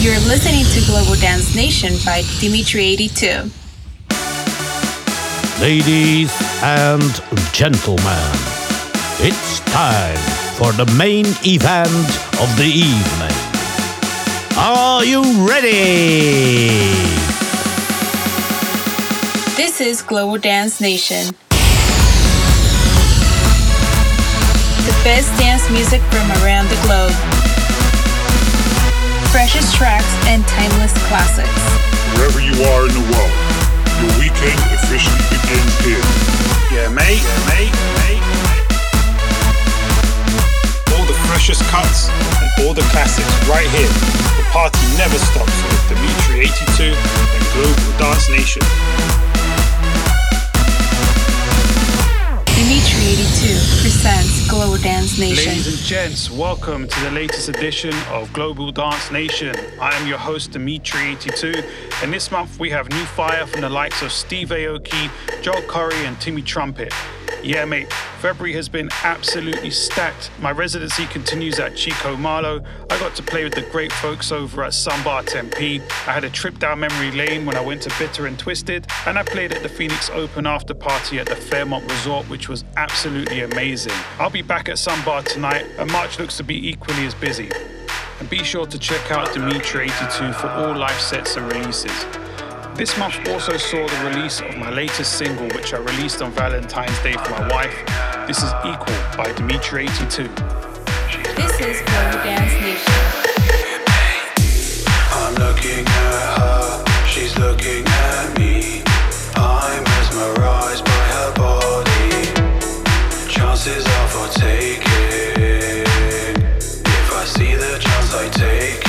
You're listening to Global Dance Nation by Dimitri82. Ladies and gentlemen, it's time for the main event of the evening. Are you ready? This is Global Dance Nation. The best dance music from around the globe. Freshest tracks and timeless classics. Wherever you are in the world, your weekend officially begins here. Yeah, mate, yeah, mate, mate. All the freshest cuts and all the classics right here. The party never stops with Dimitri 82 and Global Dance Nation. Dimitri82 presents Global Dance Nation. Ladies and gents, welcome to the latest edition of Global Dance Nation. I am your host, Dimitri82, and this month we have new fire from the likes of Steve Aoki, Joel Corry, and Timmy Trumpet. Yeah, mate, February has been absolutely stacked. My residency continues at Chico Malo. I got to play with the great folks over at Sunbar Tempe. I had a trip down memory lane when I went to Bitter and Twisted, and I played at the Phoenix Open after party at the Fairmont Resort, which was absolutely amazing. I'll be back at Sunbar tonight, and March looks to be equally as busy. And be sure to check out Dimitri82 for all live sets and releases. This month also saw the release of my latest single, which I released on Valentine's Day for my wife. This is Equal by Dimitri82. This is Global Dance Nation. I'm looking at her, she's looking at me. I'm mesmerized by her body. Chances are for taking. If I see the chance, I take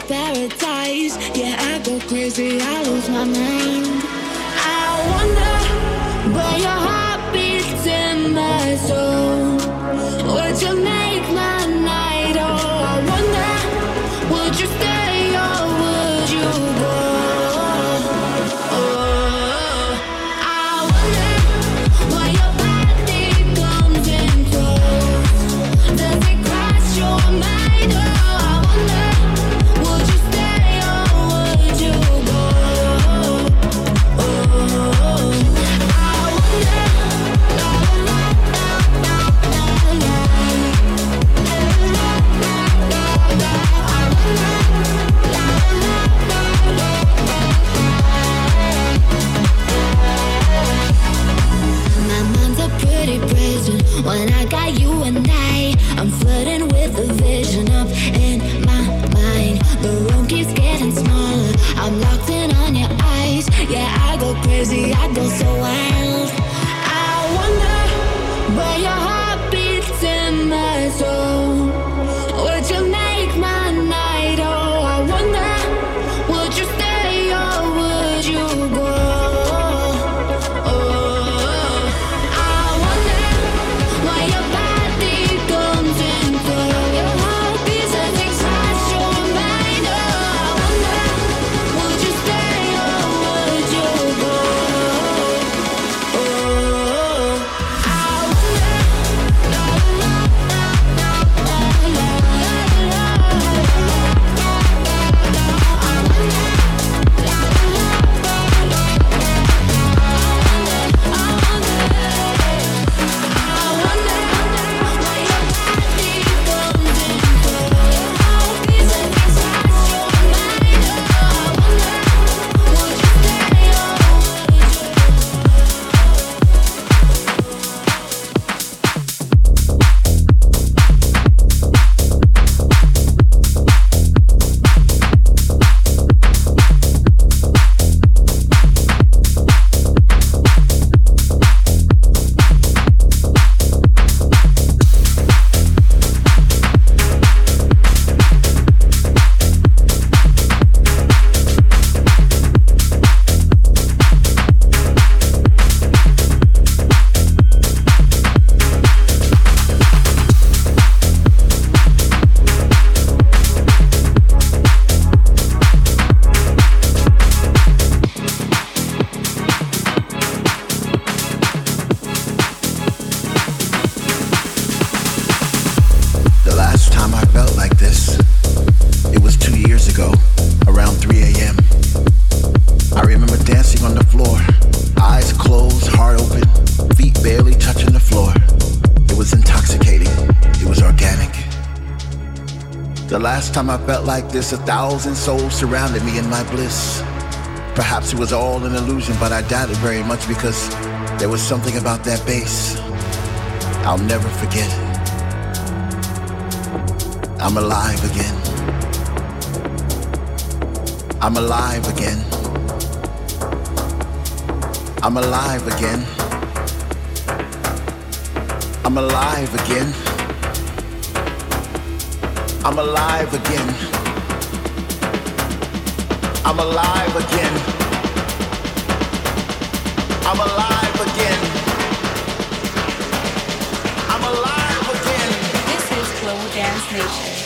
paradise. Yeah, I go crazy, I lose my mind. time I felt like this, a thousand souls surrounded me in my bliss. Perhaps it was all an illusion, but I doubt it very much because there was something about that bass. I'll never forget it. I'm alive again. I'm alive again. I'm alive again. I'm alive again. I'm alive again. I'm alive again. I'm alive again. I'm alive again. This is Global Dance Nation.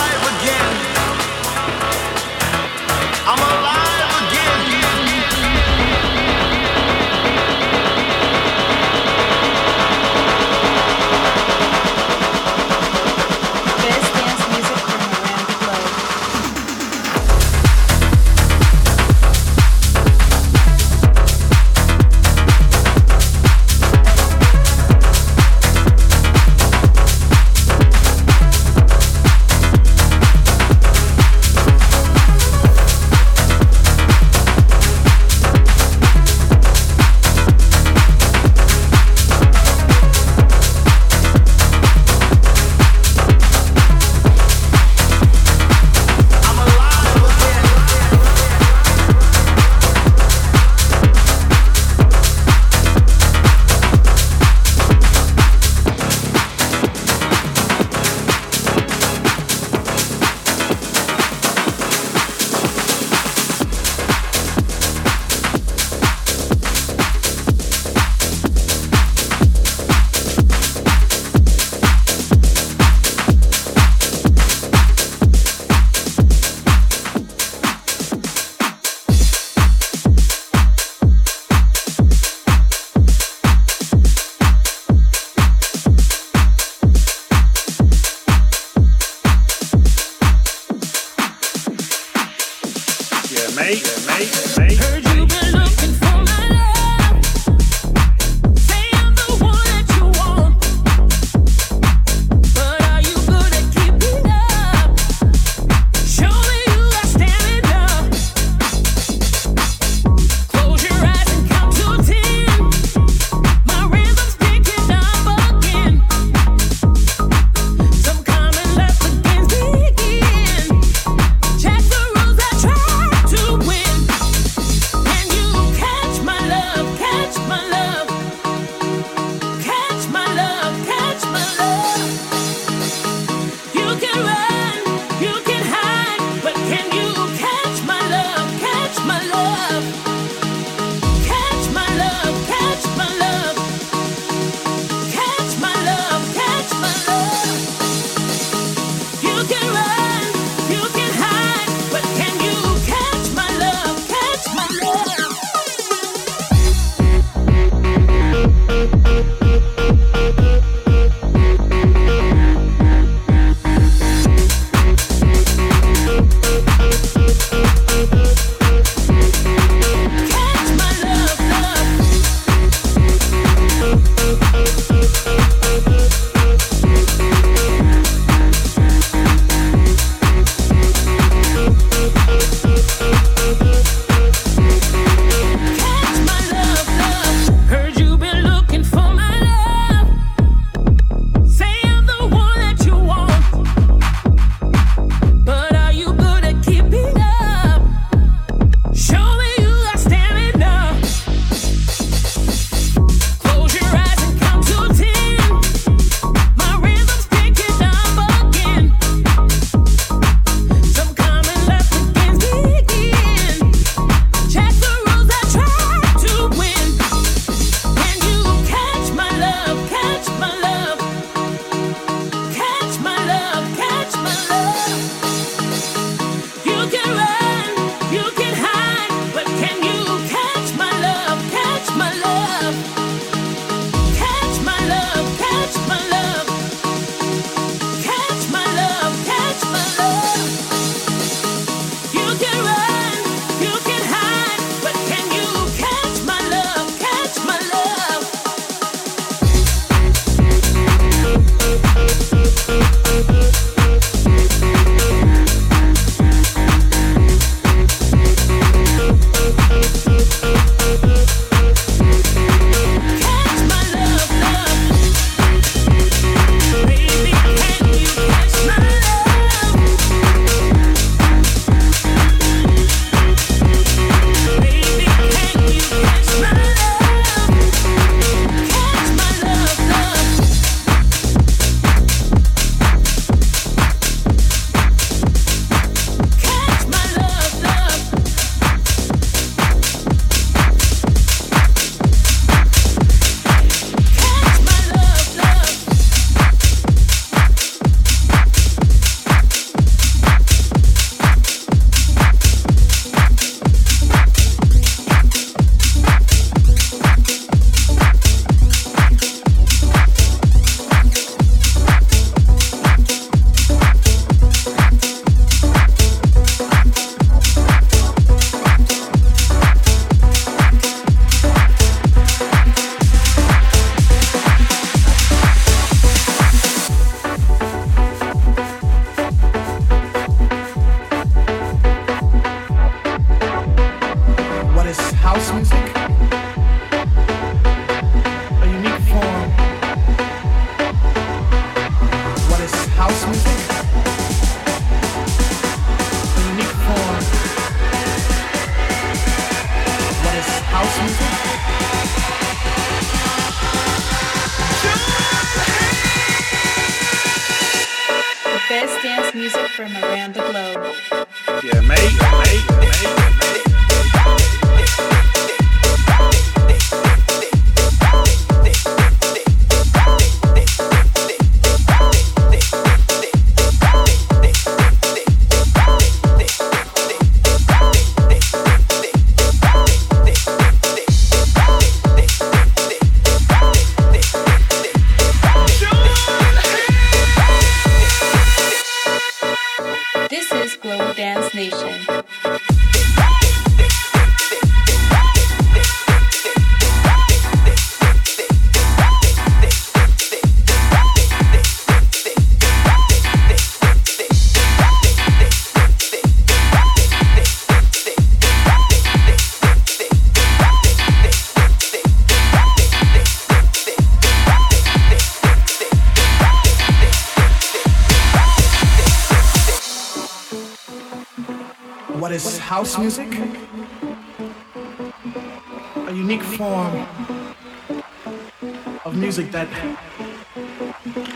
music that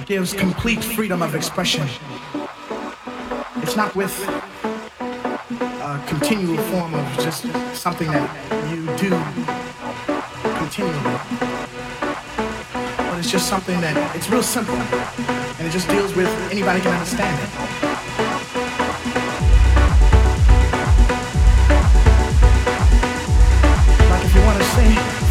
gives complete freedom of expression. It's not with a continual form of just something that you do continually. But it's just something that it's real simple and it just deals with anybody can understand it. Like if you want to sing.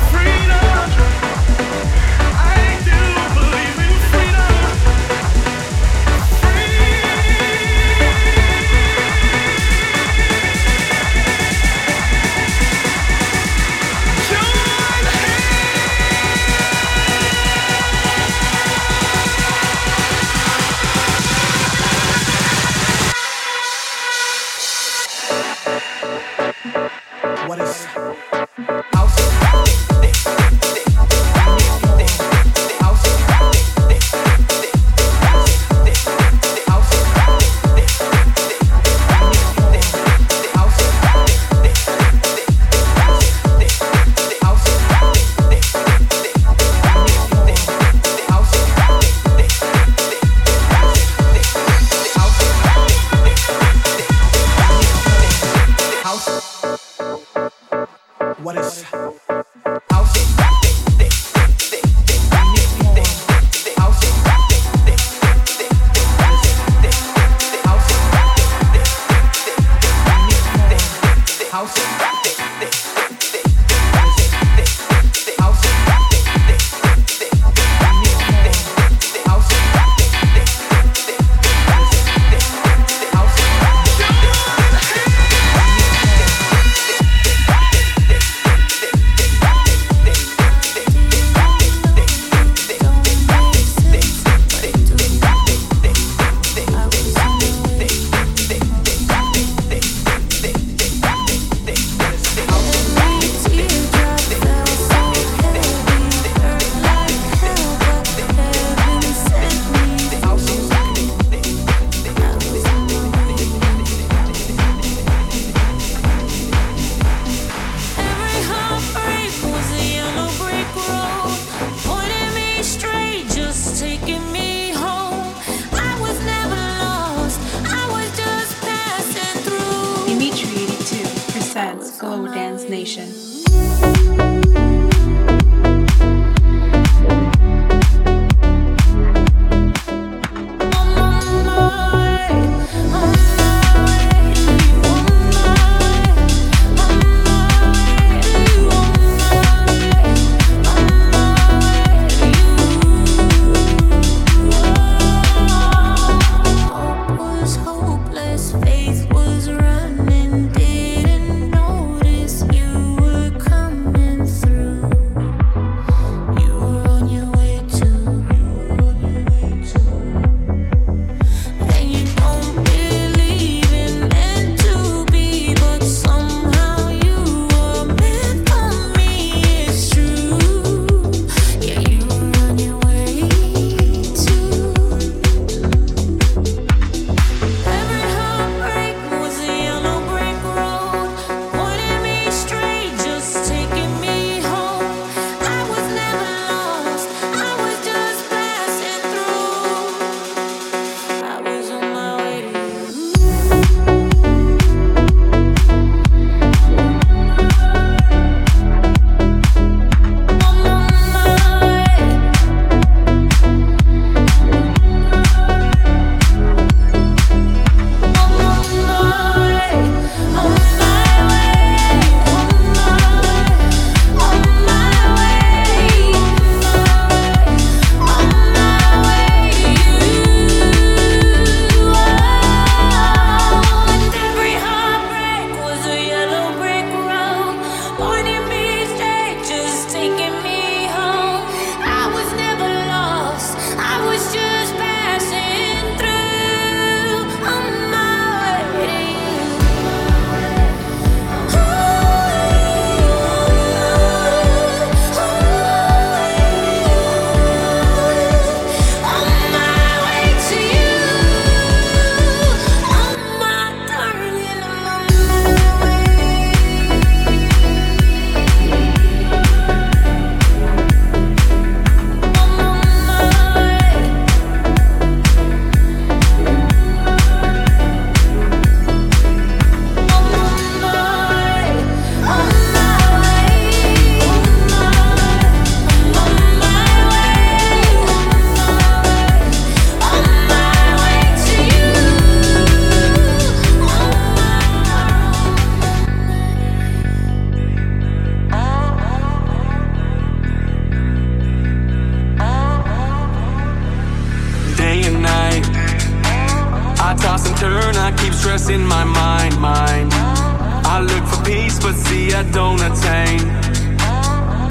in my mind, mind. I look for peace, but see I don't attain.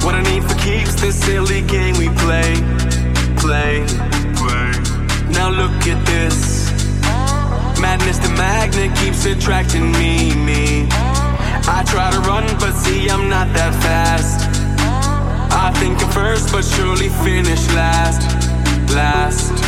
What I need for keeps this silly game we play, play, play. Now look at this. Madness, the magnet keeps attracting me, me. I try to run, but see I'm not that fast. I think I first, but surely finish last, last.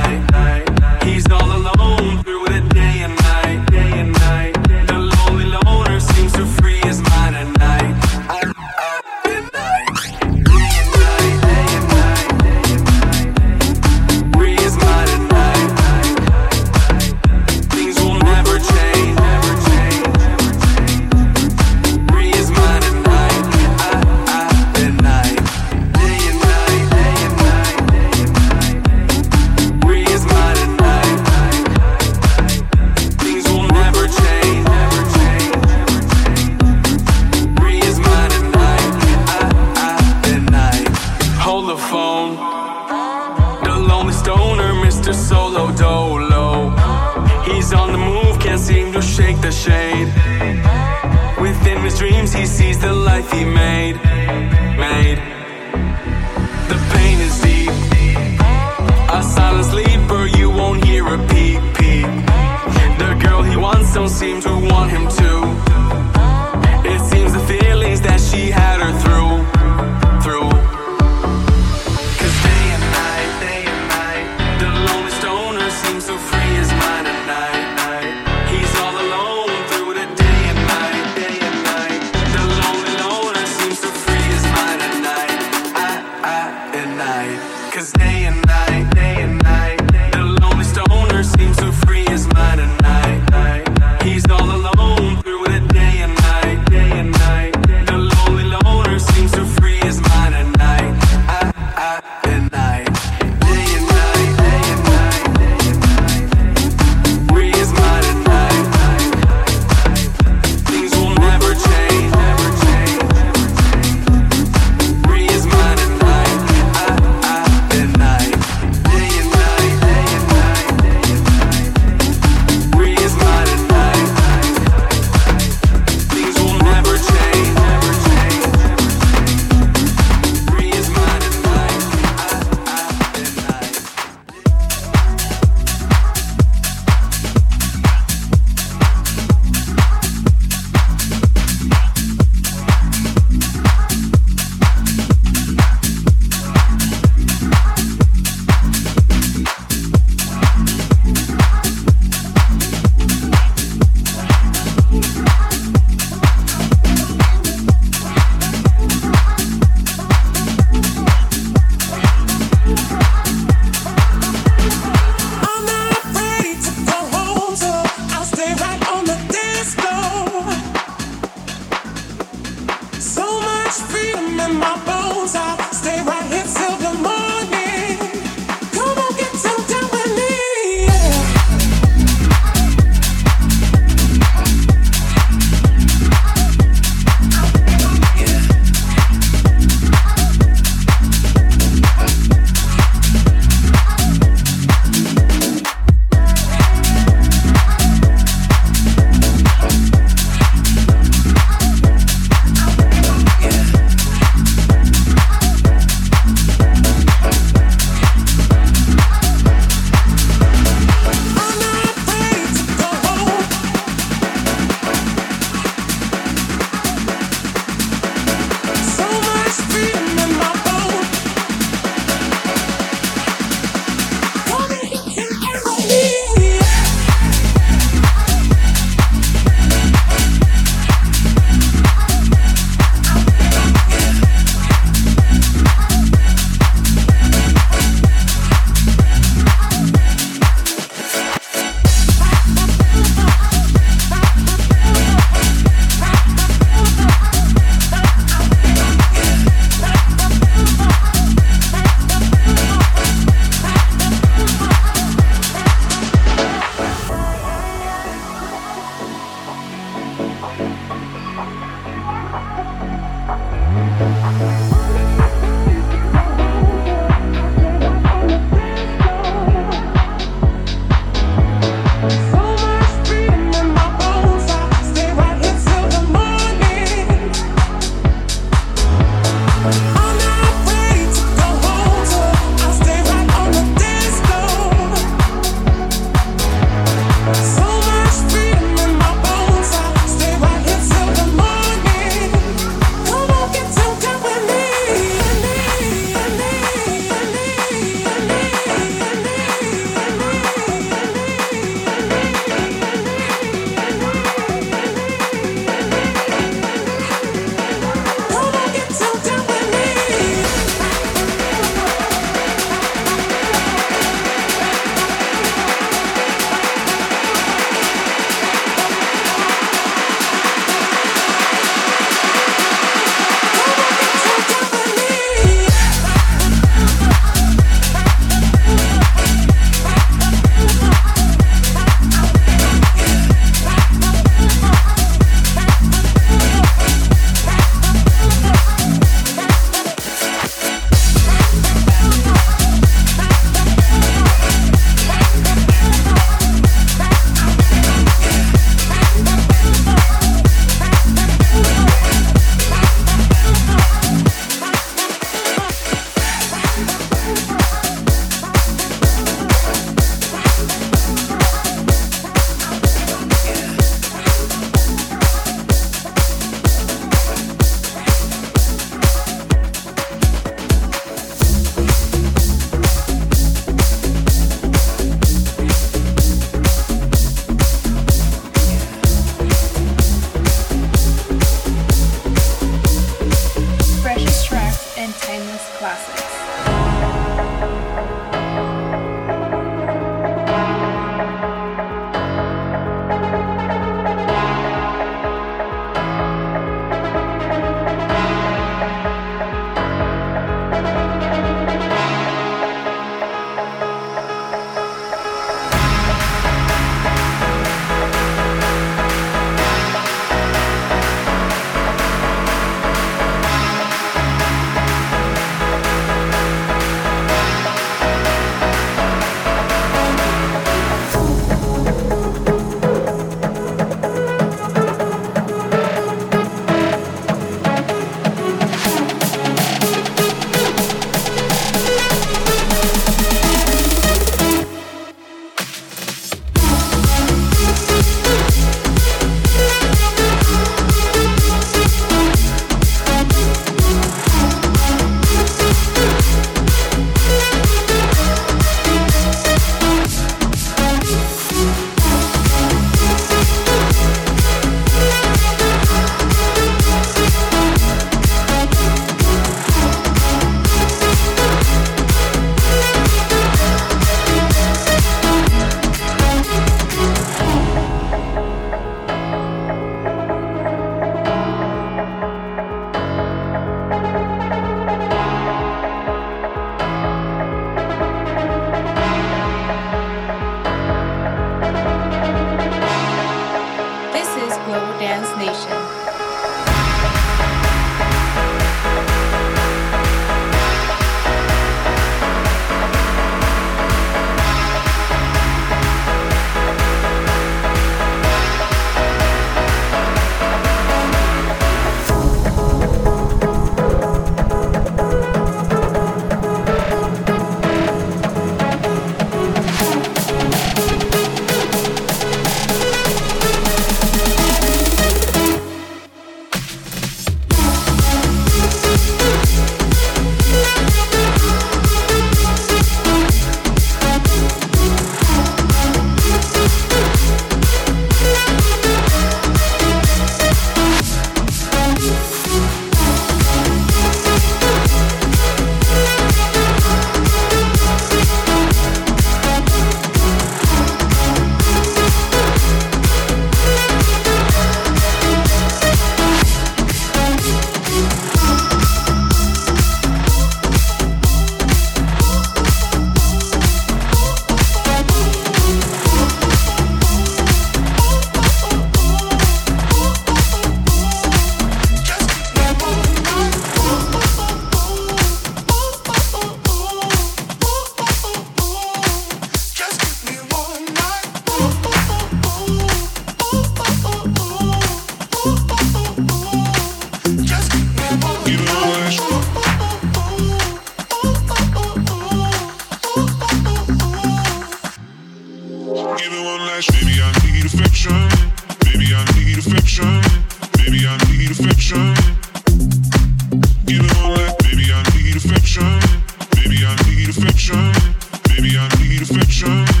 affection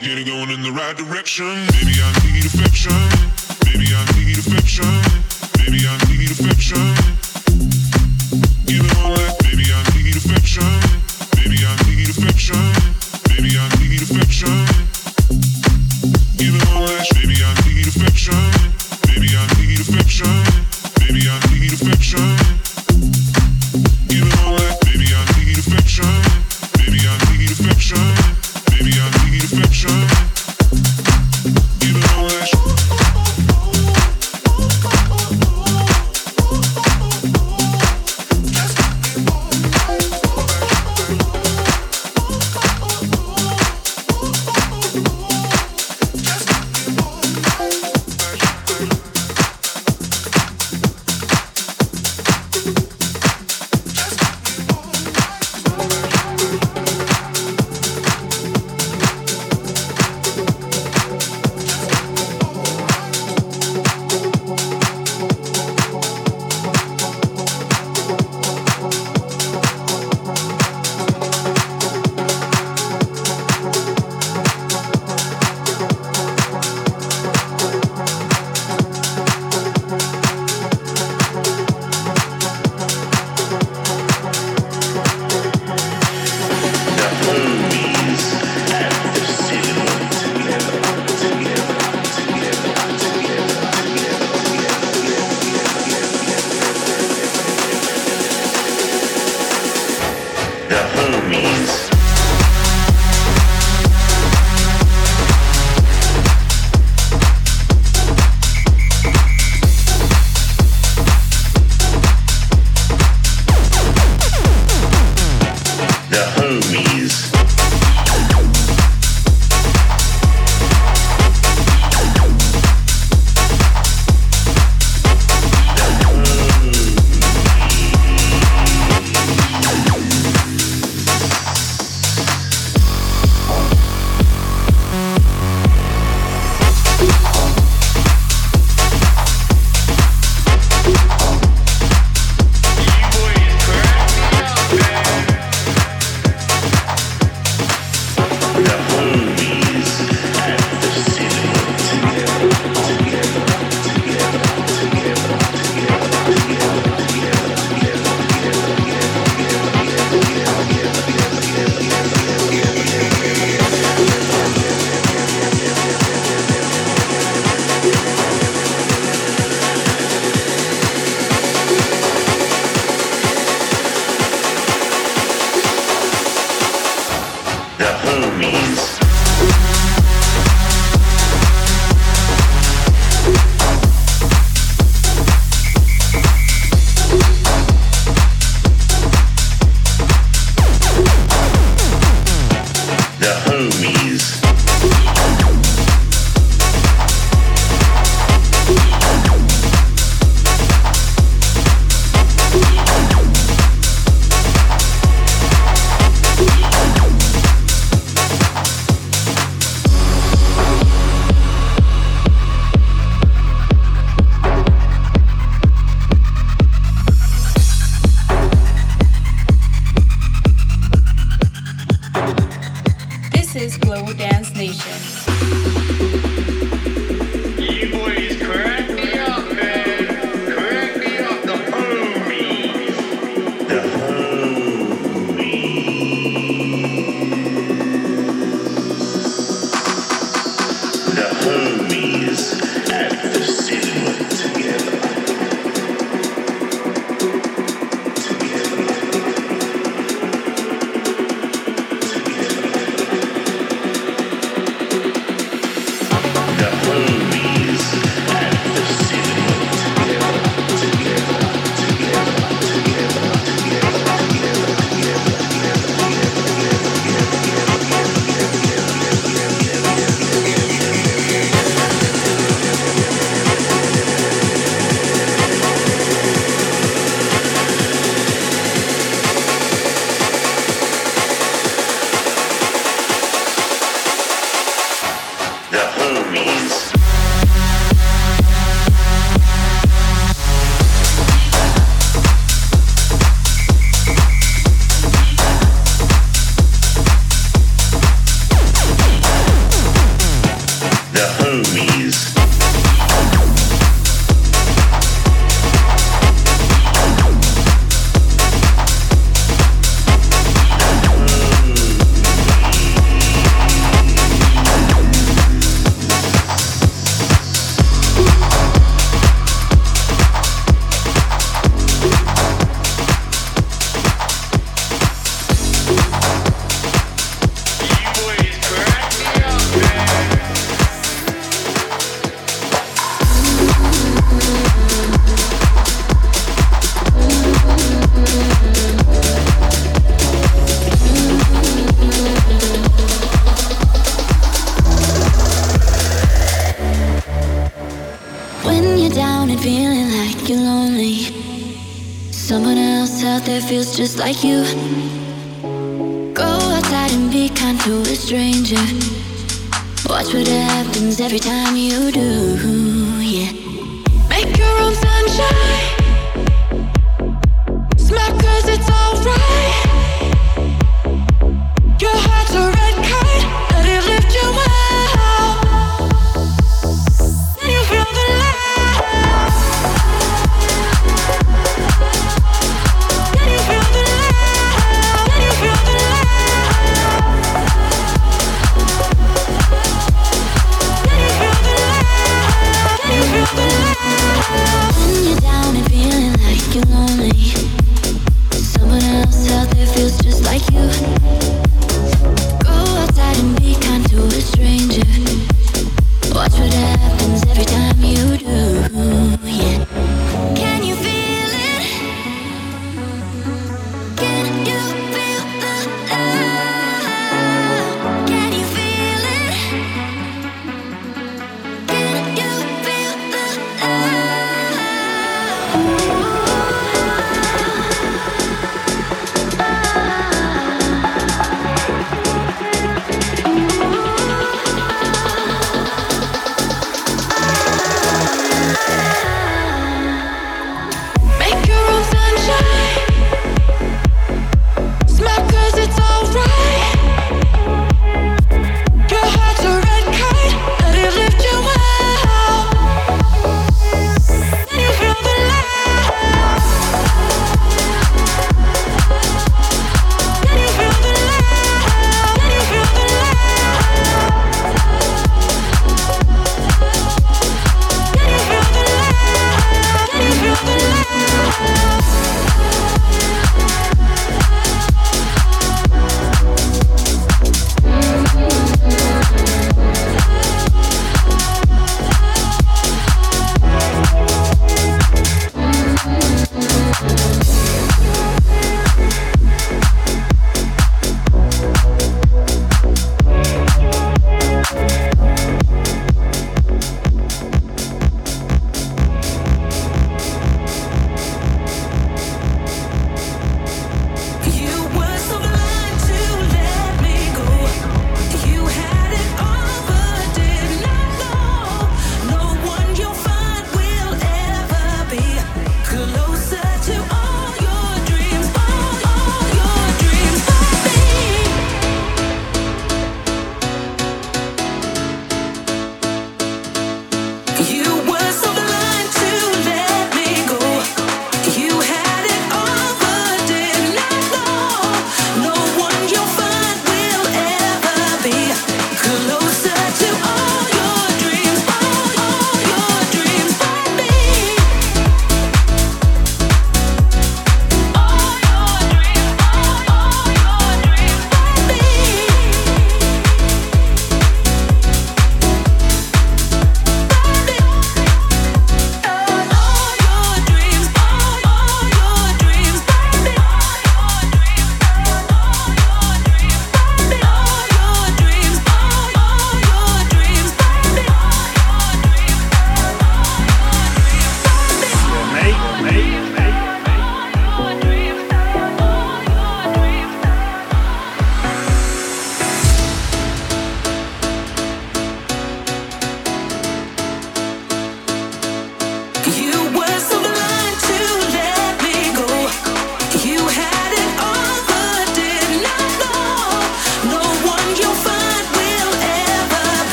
Get it going in the right direction. Maybe I need affection. Maybe I need affection. Maybe I need affection. Give it all that. Maybe I need affection. Maybe I need affection. Maybe I need affection. Give it all that. Maybe I need affection. Maybe I need affection.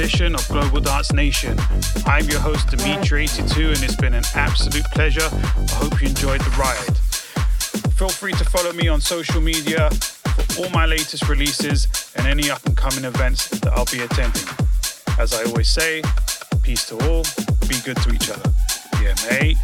Edition of Global Dance Nation. I'm your host, Dimitri82, and it's been an absolute pleasure. I hope you enjoyed the ride. Feel free to follow me on social media for all my latest releases and any up and coming events that I'll be attending. As I always say, peace to all, be good to each other. Yeah, mate.